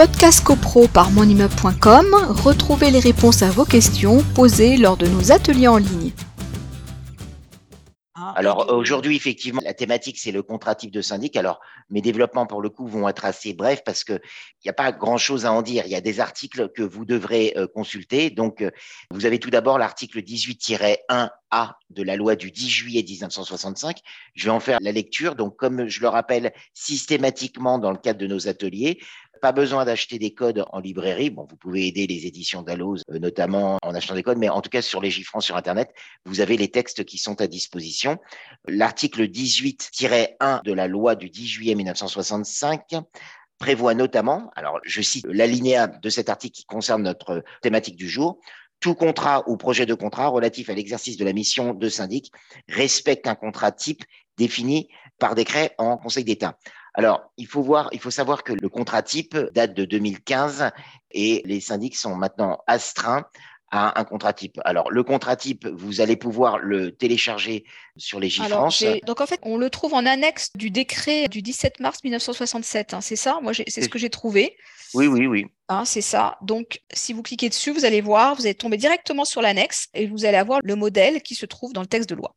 Podcast CoPro par monimmeuble.com, retrouvez les réponses à vos questions posées lors de nos ateliers en ligne. Ah, Alors aujourd'hui, effectivement, la thématique, c'est le contrat type de syndic. Alors mes développements, pour le coup, vont être assez brefs parce qu'il n'y a pas grand-chose à en dire. Il y a des articles que vous devrez euh, consulter. Donc, euh, vous avez tout d'abord l'article 18-1A de la loi du 10 juillet 1965. Je vais en faire la lecture. Donc, comme je le rappelle systématiquement dans le cadre de nos ateliers, pas besoin d'acheter des codes en librairie. Bon, vous pouvez aider les éditions d'Alloz, euh, notamment en achetant des codes, mais en tout cas, sur les Gifrans sur Internet, vous avez les textes qui sont à disposition. L'article 18-1 de la loi du 10 juillet 1965 prévoit notamment, alors je cite l'alinéa de cet article qui concerne notre thématique du jour, tout contrat ou projet de contrat relatif à l'exercice de la mission de syndic respecte un contrat type défini par décret en Conseil d'État. Alors, il faut voir, il faut savoir que le contrat type date de 2015 et les syndics sont maintenant astreints à un contrat type. Alors, le contrat type, vous allez pouvoir le télécharger sur les GIFrance. Donc, en fait, on le trouve en annexe du décret du 17 mars 1967. Hein, c'est ça? Moi, c'est ce que j'ai trouvé. Oui, oui, oui. Hein, c'est ça. Donc, si vous cliquez dessus, vous allez voir, vous allez tomber directement sur l'annexe et vous allez avoir le modèle qui se trouve dans le texte de loi.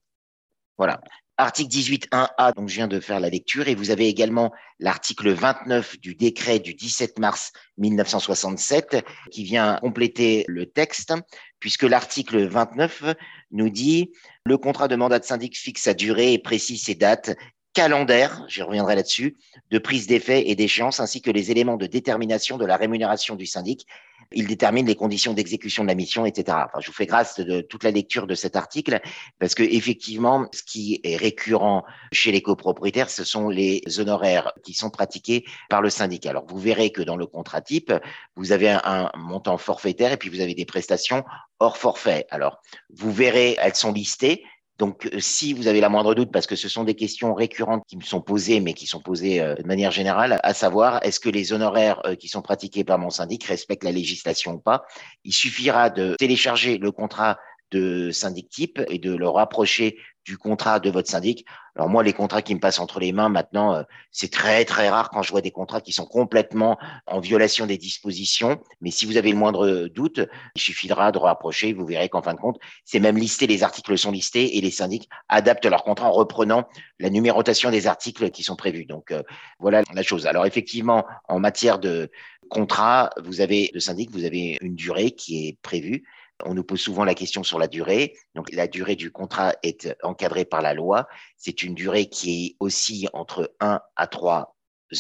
Voilà. Article 18.1a, donc je viens de faire la lecture, et vous avez également l'article 29 du décret du 17 mars 1967 qui vient compléter le texte, puisque l'article 29 nous dit le contrat de mandat de syndic fixe sa durée et précise ses dates calendaires, j'y reviendrai là-dessus, de prise d'effet et d'échéance, ainsi que les éléments de détermination de la rémunération du syndic il détermine les conditions d'exécution de la mission, etc. Je vous fais grâce de toute la lecture de cet article parce que effectivement, ce qui est récurrent chez les copropriétaires, ce sont les honoraires qui sont pratiqués par le syndicat. Alors, vous verrez que dans le contrat type, vous avez un montant forfaitaire et puis vous avez des prestations hors forfait. Alors, vous verrez, elles sont listées. Donc, euh, si vous avez la moindre doute, parce que ce sont des questions récurrentes qui me sont posées, mais qui sont posées euh, de manière générale, à savoir, est-ce que les honoraires euh, qui sont pratiqués par mon syndic respectent la législation ou pas? Il suffira de télécharger le contrat de syndic type et de le rapprocher du contrat de votre syndic. Alors moi, les contrats qui me passent entre les mains maintenant, euh, c'est très très rare quand je vois des contrats qui sont complètement en violation des dispositions. Mais si vous avez le moindre doute, il suffira de rapprocher. Vous verrez qu'en fin de compte, c'est même listé, les articles sont listés et les syndics adaptent leur contrat en reprenant la numérotation des articles qui sont prévus. Donc euh, voilà la chose. Alors effectivement, en matière de contrat, vous avez de syndic, vous avez une durée qui est prévue on nous pose souvent la question sur la durée. Donc, la durée du contrat est encadrée par la loi. C'est une durée qui est aussi entre 1 à 3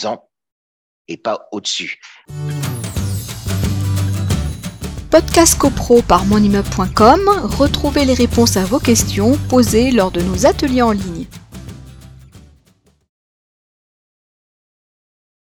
ans et pas au-dessus. Podcast CoPro par monimmeuble.com, retrouvez les réponses à vos questions posées lors de nos ateliers en ligne.